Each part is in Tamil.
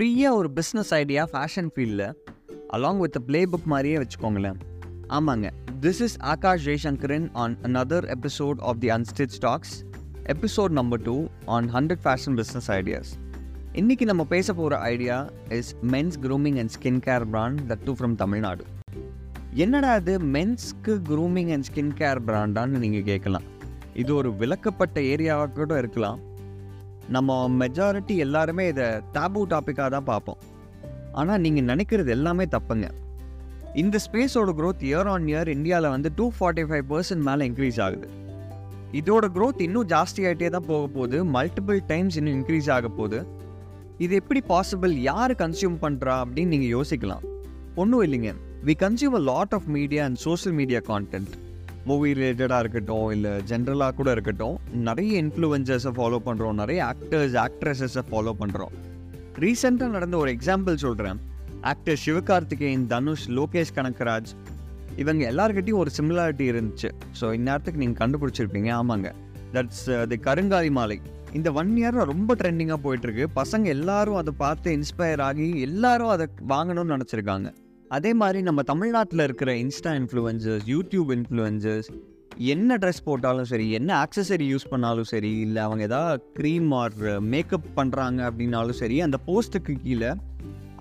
ஃப்ரீயாக ஒரு பிஸ்னஸ் ஐடியா ஃபேஷன் ஃபீல்டில் அலாங் வித் ப்ளே புக் மாதிரியே வச்சுக்கோங்களேன். ஆமாங்க. This is Akash Jaishankaran on another episode of the unstitch stocks episode number two on hundred fashion business ideas இன்றைக்கி நம்ம பேச போகிற idea is men's grooming and skin care brand that too from Tamil Nadu என்னடா இது மென்ஸ்க்கு க்ரூமிங் அண்ட் ஸ்கின் கேர் பிராண்டான்னு நீங்கள் கேட்கலாம். இது ஒரு விளக்கப்பட்ட ஏரியாவாக கூட இருக்கலாம். நம்ம மெஜாரிட்டி எல்லாருமே இதை டேபு டாப்பிக்காக தான் பார்ப்போம். ஆனால் நீங்கள் நினைக்கிறது எல்லாமே தப்புங்க. இந்த ஸ்பேஸோட க்ரோத் இயர் ஆன் இயர் இந்தியாவில் வந்து டூ ஃபார்ட்டி ஃபைவ் பர்சன்ட் மேலே இன்க்ரீஸ் ஆகுது. இதோட க்ரோத் இன்னும் ஜாஸ்தி ஆகிட்டே தான் போக போகுது. மல்டிபிள் டைம்ஸ் இன்னும் இன்க்ரீஸ் ஆக போகுது. இது எப்படி பாசிபிள் யார் கன்சியூம் பண்ணுறா அப்படின்னு நீங்கள் யோசிக்கலாம். ஒன்றும் இல்லைங்க. We consume a lot of media and social media content movie ரிலேட்டடாக இருக்கட்டும் இல்லை ஜென்ரலாக கூட இருக்கட்டும் நிறைய இன்ஃப்ளூயன்சர்ஸை ஃபாலோ பண்ணுறோம் நிறைய ஆக்டர்ஸ் ஆக்ட்ரஸஸை ஃபாலோ பண்ணுறோம் ரீசெண்டாக நடந்த ஒரு எக்ஸாம்பிள் சொல்கிறேன் ஆக்டர் சிவகார்த்திகேயன் தனுஷ் லோகேஷ் கனகராஜ் இவங்க எல்லாருக்கிட்டையும் ஒரு சிமிலாரிட்டி இருந்துச்சு. ஸோ இந்நேரத்துக்கு நீங்கள் கண்டுபிடிச்சிருப்பீங்க. ஆமாங்க. தட்ஸ் தி uh, கருங்காலி மாலை. இந்த ஒன் இயரில் ரொம்ப ட்ரெண்டிங்காக போயிட்டுருக்கு பசங்க எல்லாரும் அதை பார்த்து இன்ஸ்பயர் ஆகி எல்லாரும் அதை வாங்கணும்னு நினச்சிருக்காங்க. அதே மாதிரி நம்ம தமிழ்நாட்டில் இருக்கிற இன்ஸ்டா இன்ஃப்ளூயன்சர்ஸ் யூடியூப் இன்ஃப்ளூயன்சர்ஸ் என்ன ட்ரெஸ் போட்டாலும் சரி என்ன ஆக்சசரி யூஸ் பண்ணாலும் சரி இல்லை அவங்க ஏதாவது க்ரீம் ஆர் மேக்கப் பண்ணுறாங்க அப்படின்னாலும் சரி அந்த போஸ்ட்டுக்கு கீழே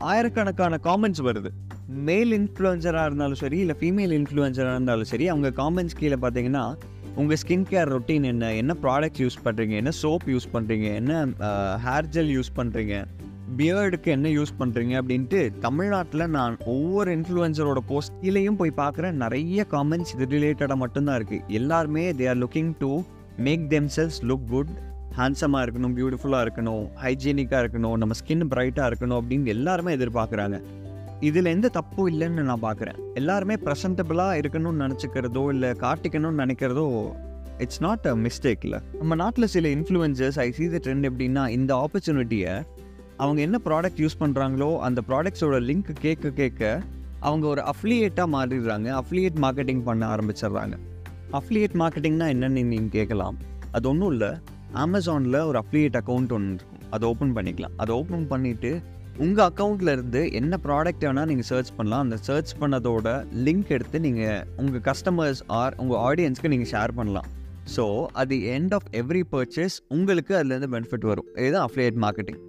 ஆயிரக்கணக்கான காமெண்ட்ஸ் வருது. மேல் இன்ஃப்ளூயன்சராக இருந்தாலும் சரி இல்லை ஃபீமேல் இன்ஃப்ளூயன்சராக இருந்தாலும் சரி அவங்க காமெண்ட்ஸ் கீழே பார்த்தீங்கன்னா உங்கள் ஸ்கின் கேர் ரொட்டீன் என்ன என்ன ப்ராடக்ட்ஸ் யூஸ் பண்ணுறீங்க என்ன சோப் யூஸ் பண்ணுறீங்க என்ன ஹேர் ஜெல் யூஸ் பண்ணுறீங்க பியர்டுக்கு என்ன யூஸ் பண்ணுறீங்க அப்படின்ட்டு தமிழ்நாட்டில் நான் ஒவ்வொரு இன்ஃப்ளூயன்சரோட போஸ்ட் கீழேயும் போய் பார்க்குறேன். நிறைய காமெண்ட்ஸ் இது ரிலேட்டடாக மட்டும்தான் இருக்குது எல்லாருமே they are looking to make themselves look good ஹேண்ட்ஸமாக இருக்கணும் பியூட்டிஃபுல்லாக இருக்கணும் ஹைஜீனிக்காக இருக்கணும் நம்ம ஸ்கின் பிரைட்டாக இருக்கணும் அப்படின்னு எல்லாருமே எதிர்பார்க்குறாங்க. இதில் எந்த தப்பும் இல்லைன்னு நான் பார்க்குறேன். எல்லாருமே ப்ரெசன்டபுளாக இருக்கணும்னு நினச்சிக்கிறதோ இல்லை காட்டிக்கணும்னு நினைக்கிறதோ இட்ஸ் நாட் அ மிஸ்டேக்கில் நம்ம நாட்டில் சில influencers I see the trend எப்படின்னா இந்த ஆப்பர்ச்சுனிட்டியை அவங்க என்ன ப்ராடக்ட் யூஸ் பண்ணுறாங்களோ அந்த ப்ராடக்ட்ஸோட லிங்க் கேட்க கேட்க அவங்க ஒரு அஃப்லியேட்டாக மாறிடுறாங்க. அஃப்லியேட் மார்க்கெட்டிங் பண்ண ஆரம்பிச்சிடுறாங்க. அஃப்லியேட் மார்க்கெட்டிங்னா என்னென்னு நீங்கள் கேட்கலாம். அது ஒன்றும் இல்லை. அமேசானில் ஒரு அஃப்லியேட் அக்கௌண்ட் ஒன்று இருக்கும் அதை ஓப்பன் பண்ணிக்கலாம். அதை ஓப்பன் பண்ணிவிட்டு உங்கள் அக்கௌண்ட்டில் இருந்து என்ன ப்ராடக்ட் வேணால் நீங்கள் சர்ச் பண்ணலாம். அந்த சர்ச் பண்ணதோட லிங்க் எடுத்து நீங்கள் உங்கள் கஸ்டமர்ஸ் ஆர் உங்கள் ஆடியன்ஸ்க்கு நீங்கள் ஷேர் பண்ணலாம். ஸோ அது எண்ட் ஆஃப் எவ்ரி பர்ச்சேஸ் உங்களுக்கு அதுலேருந்து பெனிஃபிட் வரும். இதுதான் affiliate marketing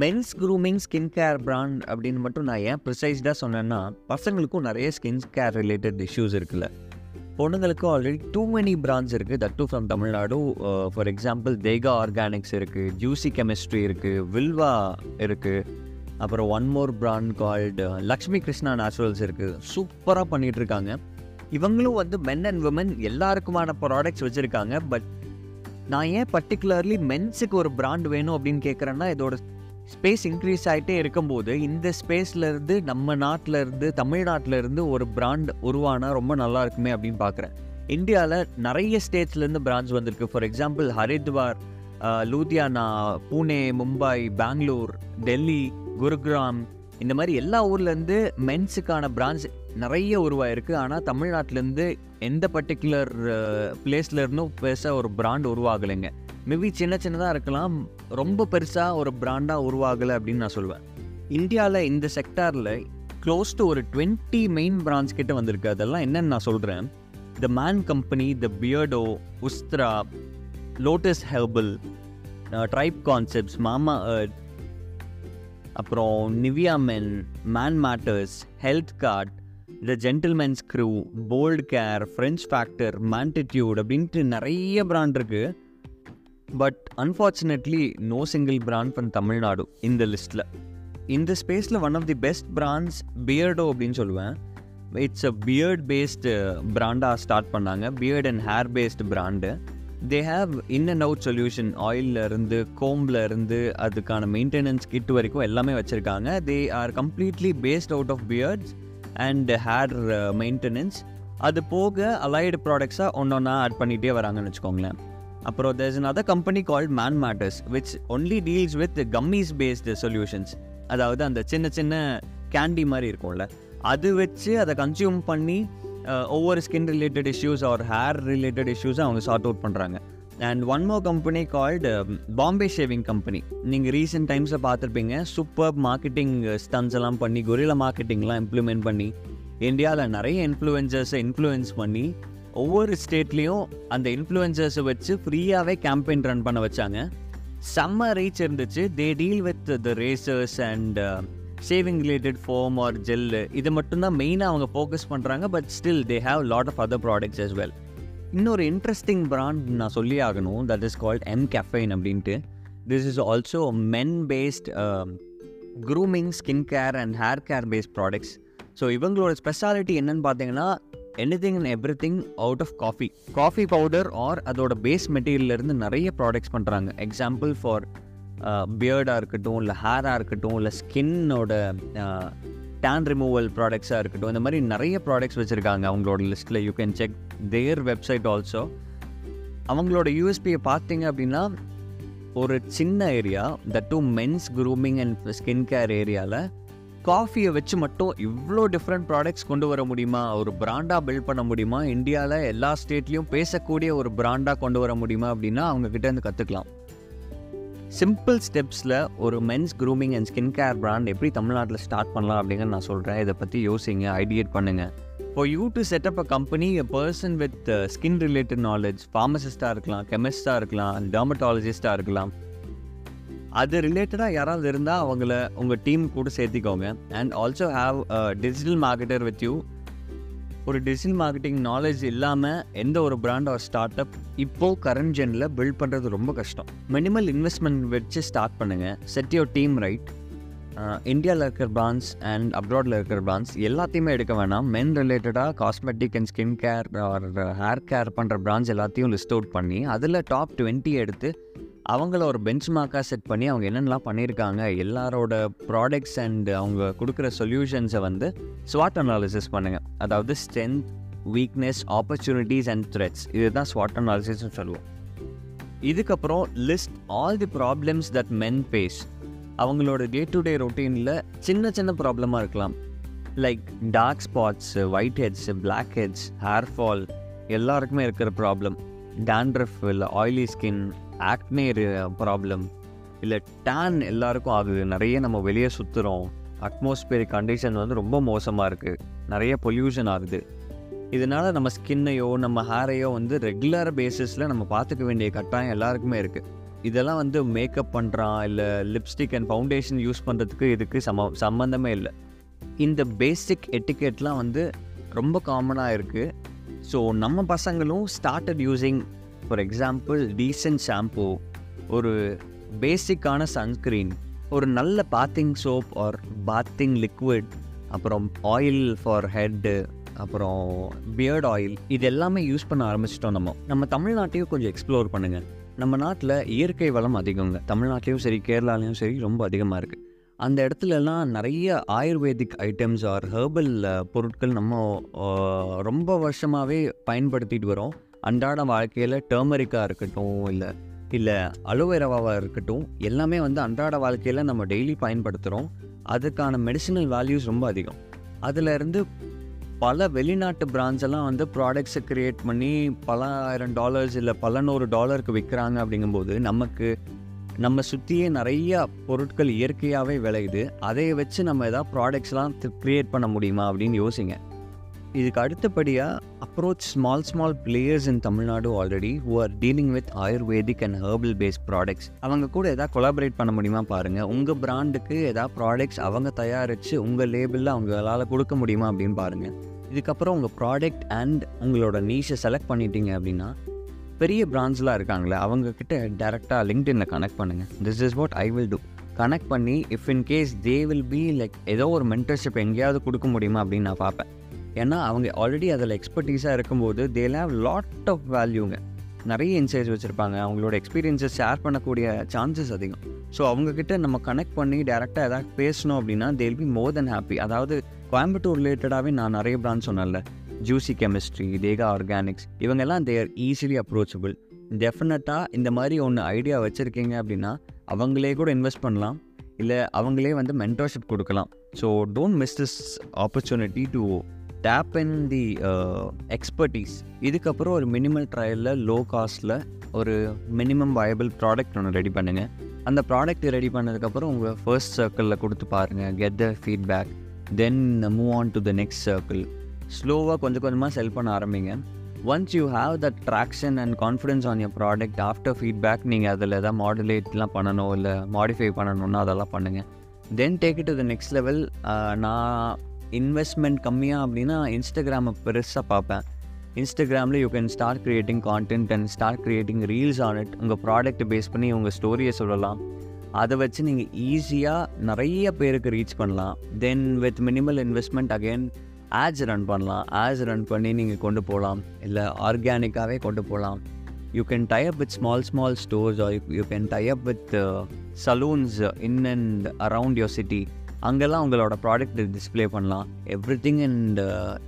men's grooming skin care brand அப்படின்னு மட்டும் நான் ஏன் ப்ரிசைஸ்டாக சொன்னேன்னா பசங்களுக்கும் நிறைய ஸ்கின் கேர் ரிலேட்டட் இஷ்யூஸ் இருக்குல்ல பொண்ணுங்களுக்கும் ஆல்ரெடி டூ மெனி பிராண்ட்ஸ் இருக்குது that too from Tamil Nadu for example Deyga organics இருக்குது ஜூசி கெமிஸ்ட்ரி இருக்குது வில்வா இருக்குது அப்புறம் one more brand called Lakshmi Krishna naturals இருக்குது சூப்பராக பண்ணிகிட்ருக்காங்க இவங்களும் வந்து மென் அண்ட் உமன் எல்லாருக்குமான ப்ராடக்ட்ஸ் வச்சுருக்காங்க. பட் நான் ஏன் பர்டிகுலர்லி மென்ஸுக்கு ஒரு பிராண்ட் வேணும் அப்படின்னு கேட்குறேன்னா இதோட ஸ்பேஸ் இன்க்ரீஸ் ஆகிட்டே இருக்கும்போது இந்த ஸ்பேஸ்லேருந்து நம்ம நாட்டில் இருந்து ஒரு பிராண்ட் உருவானா ரொம்ப நல்லா இருக்குமே அப்படின்னு பார்க்குறேன் இந்தியாவில் நிறைய ஸ்டேட்ஸ்லேருந்து பிராண்ட்ஸ் வந்திருக்கு. ஃபார் எக்ஸாம்பிள் ஹரித்வார் லூதியானா பூனே மும்பை பெங்களூர் டெல்லி குருகிராம் இந்த மாதிரி எல்லா ஊர்லேருந்து மென்ஸுக்கான பிரான்ச் நிறைய உருவாயிருக்கு. ஆனால் தமிழ்நாட்டிலேருந்து எந்த பர்டிகுலர் பிளேஸ்லேருந்தும் பெருசாக ஒரு பிராண்ட் உருவாகலைங்க. மேபி சின்ன சின்னதாக இருக்கலாம். ரொம்ப பெருசாக ஒரு பிராண்டாக உருவாகலை அப்படின்னு நான் சொல்லுவேன் இந்தியாவில் இந்த செக்டாரில் க்ளோஸ் டு ஒரு டுவெண்ட்டி மெயின் பிராண்ட்ஸ் கிட்ட வந்திருக்கு. அதெல்லாம் என்னன்னு நான் சொல்கிறேன் the Man Company the Beardo Ustraa Lotus Herbal Tribe Concepts Mamaearth அப்புறம் Nivea Men Man Matters HealthKart the Gentlemen's Crew Bold Care French Factor Mantitude அப்படின்ட்டு நிறைய பிராண்ட் இருக்குது but unfortunately no single brand from Tamil Nadu இந்த லிஸ்ட்டில் இந்த ஸ்பேஸில் one of the best brands Beardo அப்படின்னு சொல்லுவேன். It's a beard based பிராண்டாக start பண்ணாங்க. Beard and hair based brand they have in and out solution ஆயிலில் இருந்து கோம்பில் இருந்து அதுக்கான மெயின்டெனன்ஸ் கிட் வரைக்கும் எல்லாமே வச்சுருக்காங்க. They are completely based out of beards and hair maintenance அது போக அலைடு ப்ராடக்ட்ஸாக ஒன்று ஒன்றா ஆட் பண்ணிகிட்டே வராங்கன்னு வச்சுக்கோங்களேன். அப்புறம் there's other company called Man Matters which only deals with gummies based solutions அதாவது அந்த சின்ன சின்ன கேண்டி மாதிரி இருக்கும்ல. அது வச்சு அதை கன்சியூம் பண்ணி ஒவ்வொரு skin related issues or hair related இஷ்யூஸை அவங்க சார்ட் அவுட் பண்ணுறாங்க and one more company called Bombay shaving company நீங்கள் ரீசெண்ட் டைம்ஸில் பார்த்துருப்பீங்க சூப்பர் மார்க்கெட்டிங் ஸ்டன்ஸ் எல்லாம் பண்ணி கொரில மார்க்கெட்டிங்லாம் இம்ப்ளிமெண்ட் பண்ணி இந்தியாவில் நிறைய இன்ஃப்ளூயன்சர்ஸை இன்ஃப்ளூயன்ஸ் பண்ணி ஒவ்வொரு ஸ்டேட்லேயும் அந்த இன்ஃப்ளூயன்சர்ஸை வச்சு ஃப்ரீயாகவே கேம்பெயின் ரன் பண்ண வச்சாங்க. செம்ம ரீச் இருந்துச்சு. They deal with the razors and shaving related foam or gel இது மட்டும்தான் மெயினாக அவங்க ஃபோக்கஸ் பண்ணுறாங்க but still they have lot of other products as well இன்னொரு இன்ட்ரெஸ்டிங் ப்ராண்ட் நான் சொல்லி ஆகணும். That is called mCaffeine அப்படின்ட்டு. This is also men based grooming skin care and hair care based products so இவங்களோட ஸ்பெஷாலிட்டி என்னன்னு பார்த்தீங்கன்னா anything and everything out of coffee coffee powder or அதோட பேஸ் மெட்டீரியல்லேருந்து நிறைய ப்ராடக்ட்ஸ் பண்ணுறாங்க எக்ஸாம்பிள் ஃபார் பியர்டாக இருக்கட்டும் இல்லை ஹேராக இருக்கட்டும் இல்லை ஸ்கின்னோட டேன் ரிமூவல் ப்ராடக்ட்ஸாக இருக்கட்டும் இந்த மாதிரி நிறைய ப்ராடக்ட்ஸ் வச்சுருக்காங்க அவங்களோட லிஸ்ட்டில் you can check their website also அவங்களோட யூஎஸ்பியை பார்த்தீங்க அப்படின்னா ஒரு சின்ன area the too men's grooming and skin care ஏரியாவில் காஃபியை வச்சு மட்டும் இவ்வளோ டிஃப்ரெண்ட் ப்ராடக்ட்ஸ் கொண்டு வர முடியுமா? ஒரு பிராண்டாக பில்ட் பண்ண முடியுமா? இந்தியாவில் எல்லா ஸ்டேட்லேயும் பேசக்கூடிய ஒரு பிராண்டாக கொண்டு வர முடியுமா? அப்படின்னா அவங்ககிட்டேருந்து கற்றுக்கலாம் சிம்பிள் ஸ்டெப்ஸில் ஒரு men's grooming and skin care brand எப்படி தமிழ்நாட்டில் ஸ்டார்ட் பண்ணலாம் அப்படிங்கிறது நான் சொல்கிறேன் இதை பற்றி யோசிங்க ஐடியேட் பண்ணுங்கள் இப்போ you to setup a company a person with skin related knowledge ஃபார்மசிஸ்ட்டாக இருக்கலாம் கெமிஸ்டாக இருக்கலாம் டெர்மட்டாலஜிஸ்ட்டாக இருக்கலாம் அது ரிலேட்டடாக யாராவது இருந்தால் அவங்கள உங்கள் டீம் கூட சேர்த்திக்கோங்க. And also have digital marketer with you ஒரு டிஜிட்டல் மார்க்கெட்டிங் நாலேஜ் இல்லாமல் எந்த ஒரு பிராண்ட் ஆர் ஸ்டார்ட் அப் இப்போது கரண்ட் ஜெனில் பில்ட் பண்ணுறது ரொம்ப கஷ்டம். மினிமல் இன்வெஸ்ட்மெண்ட் வச்சு ஸ்டார்ட் பண்ணுங்கள் செட் யோர் டீம் ரைட் இந்தியாவில் இருக்கிற பிராண்ட்ஸ் அண்ட் அப்ராடில் இருக்கிற பிராண்ட்ஸ் எல்லாத்தையுமே எடுக்க வேணாம். மென் ரிலேட்டடாக cosmetic and skin care or hair care பண்ணுற பிராண்ட்ஸ் எல்லாத்தையும் லிஸ்ட் அவுட் பண்ணி அதில் டாப் டுவெண்ட்டி எடுத்து அவங்கள ஒரு பெஞ்ச் மார்க்காக செட் பண்ணி அவங்க என்னென்னலாம் பண்ணியிருக்காங்க எல்லாரோட ப்ராடக்ட்ஸ் அண்ட் அவங்க கொடுக்குற சொல்யூஷன்ஸை வந்து ஸ்வாட் அனாலிசிஸ் பண்ணுங்கள் அதாவது strength weakness opportunities and threats இதுதான் ஸ்வாட் அனாலிசிஸ்னு சொல்லுவோம். இதுக்கப்புறம் list all the problems that men face அவங்களோட டே டு டே ரொட்டீனில் சின்ன சின்ன ப்ராப்ளமாக இருக்கலாம். Like dark spots white heads black heads hair fall எல்லாருக்குமே இருக்கிற ப்ராப்ளம் டேண்ட்ரஃப் இல்லை ஆயிலி ஸ்கின் ஆக்னே ப்ராப்ளம் இல்லை டேன் எல்லாருக்கும் ஆகுது. நிறைய நம்ம வெளியே சுற்றுறோம் அட்மாஸ்பியரிக் கண்டிஷன் வந்து ரொம்ப மோசமாக இருக்குது நிறைய பொல்யூஷன் ஆகுது. இதனால் நம்ம ஸ்கின்னையோ நம்ம ஹேரையோ வந்து ரெகுலர் பேசிஸில் நம்ம பார்த்துக்க வேண்டிய கட்டாயம் எல்லாருக்குமே இருக்குது இதெல்லாம் வந்து மேக்கப் பண்ணுறான் இல்லை லிப்ஸ்டிக் அண்ட் ஃபவுண்டேஷன் யூஸ் பண்ணுறதுக்கு இதுக்கு சம சம்மந்தமே இல்லை. இந்த பேசிக் எட்டிக்கெட்லாம் வந்து ரொம்ப காமனாக இருக்குது ஸோ நம்ம பசங்களும் started using for example decent shampoo ஒரு பேசிக்கான சன்ஸ்க்ரீன் ஒரு நல்ல bathing soap or bathing liquid அப்புறம் ஆயில் ஃபார் ஹெட்டு அப்புறம் பியர்ட் ஆயில் இது எல்லாமே யூஸ் பண்ண ஆரம்பிச்சிட்டோம் நம்ம. நம்ம தமிழ்நாட்டையும் கொஞ்சம் எக்ஸ்ப்ளோர் பண்ணுங்கள் நம்ம நாட்டில் இயற்கை வளம் அதிகங்க. தமிழ்நாட்டிலையும் சரி கேரளாலையும் சரி ரொம்ப அதிகமாக இருக்குது அந்த இடத்துலலாம் நிறைய ஆயுர்வேதிக் ஐட்டம்ஸ் ஆர் ஹேர்பல் பொருட்கள் நம்ம ரொம்ப வருஷமாகவே பயன்படுத்திட்டு வரோம். அன்றாட வாழ்க்கையில் டேர்மரிக்காக இருக்கட்டும் இல்லை இல்லை அலோவேராவாக இருக்கட்டும் எல்லாமே வந்து அன்றாட வாழ்க்கையில் நம்ம டெய்லி பயன்படுத்துகிறோம் அதுக்கான மெடிசினல் வேல்யூஸ் ரொம்ப அதிகம். அதில் இருந்து பல வெளிநாட்டு பிராண்ட்ஸ் எல்லாம் வந்து ப்ராடக்ட்ஸை க்ரியேட் பண்ணி பல ஆயிரம் டாலர்ஸ் இல்லை பல நூறு டாலருக்கு விற்கிறாங்க அப்படிங்கும்போது நமக்கு நம்ம சுற்றியே நிறைய பொருட்கள் இயற்கையாகவே விளையுது. அதை வச்சு நம்ம எதாவது ப்ராடக்ட்ஸ்லாம் க்ரியேட் பண்ண முடியுமா அப்படின்னு யோசிங்க. இதுக்கு அடுத்தபடியாக approach small small players in Tamil Nadu already who are dealing with ayurvedic and herbal based products அவங்க கூட எதாவது கொலாபரேட் பண்ண முடியுமா பாருங்கள் உங்கள் பிராண்டுக்கு எதாவது ப்ராடக்ட்ஸ் அவங்க தயாரித்து உங்கள் லேபிளில் அவங்களால கொடுக்க முடியுமா அப்படின்னு பாருங்கள் இதுக்கப்புறம் உங்கள் ப்ராடக்ட் அண்ட் உங்களோட நீஷை செலக்ட் பண்ணிட்டீங்க அப்படின்னா பெரிய பிராண்ட்ஸ்லாம் இருக்காங்களே அவங்கக்கிட்ட டேரெக்டாக லிங்க்டின்ல கனெக்ட் பண்ணுங்கள் this is what I will do connect பண்ணி if in case they will be like ஏதோ ஒரு மென்டர்ஷிப் எங்கேயாவது கொடுக்க முடியுமா அப்படின்னு நான் பார்ப்பேன். ஏன்னா அவங்க ஆல்ரெடி அதில் எக்ஸ்பர்டீஸாக இருக்கும்போது தே ஹேவ் லாட் ஆஃப் வேல்யூங்க நிறைய இன்சைட்ஸ் வச்சுருப்பாங்க. அவங்களோட எக்ஸ்பீரியன்ஸை ஷேர் பண்ணக்கூடிய சான்சஸ் அதிகம். ஸோ அவங்கக்கிட்ட நம்ம கனெக்ட் பண்ணி டேரெக்டாக ஏதாவது பேசணும் அப்படின்னா they'll be more then happy அதாவது கோயம்புத்தூர் ரிலேட்டடாகவே நான் நிறைய பிராண்ட் சொன்னேன்ல. ஜூசி கெமிஸ்ட்ரி தேகா ஆர்கானிக்ஸ் இவங்கெல்லாம் தேர் ஈஸிலி அப்ரோச்சபிள் டெஃபினட்டாக இந்த மாதிரி ஒன்று ஐடியா வச்சுருக்கீங்க அப்படின்னா அவங்களே கூட இன்வெஸ்ட் பண்ணலாம். இல்லை அவங்களே வந்து மென்டர்ஷிப் கொடுக்கலாம். So don't miss this opportunity to tap in the expertise இதுக்கப்புறம் ஒரு மினிமல் ட்ரையலில் லோ காஸ்ட்டில் ஒரு மினிமம் வயபிள் ப்ராடக்ட் ஒன்று ரெடி பண்ணுங்கள் அந்த ப்ராடக்ட் ரெடி பண்ணதுக்கப்புறம் உங்கள் ஃபர்ஸ்ட் சர்க்கிளில் கொடுத்து பாருங்கள் get the feedback then move on to the next circle ஸ்லோவாக கொஞ்சம் கொஞ்சமாக செல் பண்ண ஆரம்பிங்க. Once you have the traction and confidence on your product after feedback நீங்கள் அதில் எதாவது மாடுலேட்லாம் பண்ணணும் இல்லை மாடிஃபை பண்ணணும்னா அதெல்லாம் பண்ணுங்கள் then take it to the next level நான் இன்வெஸ்ட்மெண்ட் கம்மியாக அப்படின்னா இன்ஸ்டாகிராமை பெருசாக பார்ப்பேன். இன்ஸ்டாகிராமில் you can start creating content and start creating reels on it உங்கள் ப்ராடக்ட்டை பேஸ் பண்ணி உங்கள் ஸ்டோரியை சொல்லலாம். அதை வச்சு நீங்கள் ஈஸியாக நிறைய பேருக்கு ரீச் பண்ணலாம். Then with minimal investment again ads run பண்ணலாம். ஆட்ஸ் ரன் பண்ணி நீங்கள் கொண்டு போகலாம் இல்லை ஆர்கானிக்காகவே கொண்டு போகலாம் you can tie up with small small stores or you can tie up with salons in and around your city அங்கெல்லாம் உங்களோட ப்ராடக்ட் டிஸ்பிளே பண்ணலாம். Everything and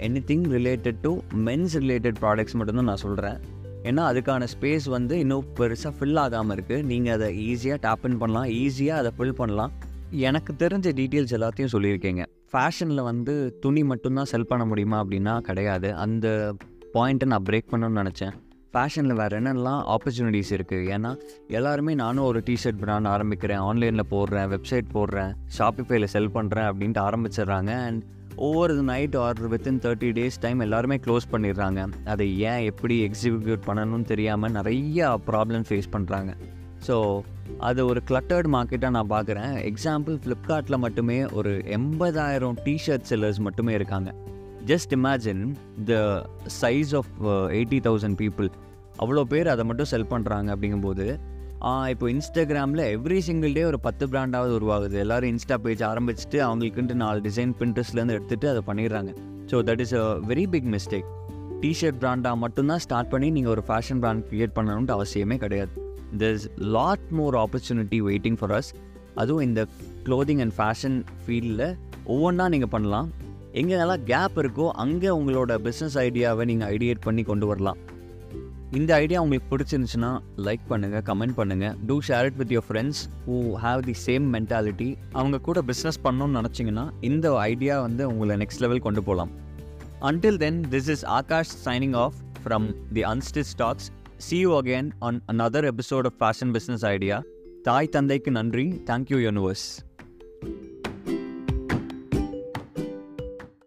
anything related to men's related products மட்டும்தான் நான் சொல்கிறேன் ஏன்னா அதுக்கான ஸ்பேஸ் வந்து இன்னும் பெருசாக ஃபில் ஆகாமல் இருக்குது நீங்கள் அதை ஈஸியாக டேப் இன் பண்ணலாம். ஈஸியாக அதை ஃபில் பண்ணலாம். எனக்கு தெரிஞ்ச டீட்டெயில்ஸ் எல்லாத்தையும் சொல்லியிருக்கீங்க. ஃபேஷனில் வந்து துணி மட்டும்தான் செல் பண்ண முடியுமா அப்படின்னா கிடையாது. அந்த பாயிண்ட்டை நான் பிரேக் பண்ணணும்னு நினச்சேன். ஃபேஷனில் வேறு என்னெல்லாம் ஆப்பர்ச்சுனிட்டிஸ் இருக்குது ஏன்னா எல்லாருமே நானும் ஒரு டிஷர்ட் பிராண்ட் ஆரம்பிக்கிறேன். ஆன்லைனில் போடுறேன் வெப்சைட் போடுறேன் ஷாப்பிஃபைல செல் பண்ணுறேன் அப்படின்ட்டு ஆரம்பிச்சிடுறாங்க. அண்ட் ஒவ்வொரு night or within thirty days time எல்லாருமே க்ளோஸ் பண்ணிடுறாங்க. அதை ஏன் எப்படி எக்ஸிக்யூட் பண்ணணும்னு தெரியாமல் நிறையா ப்ராப்ளம் ஃபேஸ் பண்ணுறாங்க ஸோ அது ஒரு கிளட்டர்டு மார்க்கெட்டாக நான் பார்க்குறேன் எக்ஸாம்பிள் ஃப்ளிப்கார்ட்டில் மட்டுமே ஒரு எண்பதாயிரம் டிஷர்ட் செல்லர்ஸ் மட்டுமே இருக்காங்க. Just imagine the size of eighty thousand people அவ்வளோ பேர் அதை மட்டும் செல் பண்ணுறாங்க அப்படிங்கும்போது இப்போ இன்ஸ்டாகிராமில் எவ்ரி சிங்கிள் டே ஒரு பத்து பிராண்டாவது உருவாகுது. எல்லோரும் இன்ஸ்டா பேஜ் ஆரம்பிச்சுட்டு அவங்களுக்குன்ட்டு நாலு டிசைன் பிரிண்டர்ஸ்லேருந்து எடுத்துகிட்டு அதை பண்ணிடுறாங்க. So that is a very big mistake T-shirt பிராண்டாக மட்டும்தான் ஸ்டார்ட் பண்ணி நீங்கள் ஒரு ஃபேஷன் பிராண்ட் க்ரியேட் பண்ணணுன்ட்டு அவசியமே கிடையாது. There lot more opportunity waiting for us அதுவும் இந்த க்ளோதிங் அண்ட் ஃபேஷன் ஃபீல்டில் ஒவ்வொன்றா நீங்கள் பண்ணலாம். எங்கே நல்லா கேப் இருக்கோ அங்கே உங்களோட பிஸ்னஸ் ஐடியாவை நீங்கள் ஐடியேட் பண்ணி கொண்டு வரலாம். இந்த ஐடியா உங்களுக்கு பிடிச்சிருந்துச்சுன்னா லைக் பண்ணுங்கள் கமெண்ட் பண்ணுங்கள் do share it with your friends who have the same mentality அவங்க கூட பிஸ்னஸ் பண்ணணும்னு நினச்சிங்கன்னா இந்த ஐடியா வந்து உங்களை நெக்ஸ்ட் லெவல் கொண்டு போகலாம் until then this is Akash signing off from the unstitch stocks see you again on another episode of fashion business idea தாய் தந்தைக்கு நன்றி தேங்க்யூ யூனிவர்ஸ்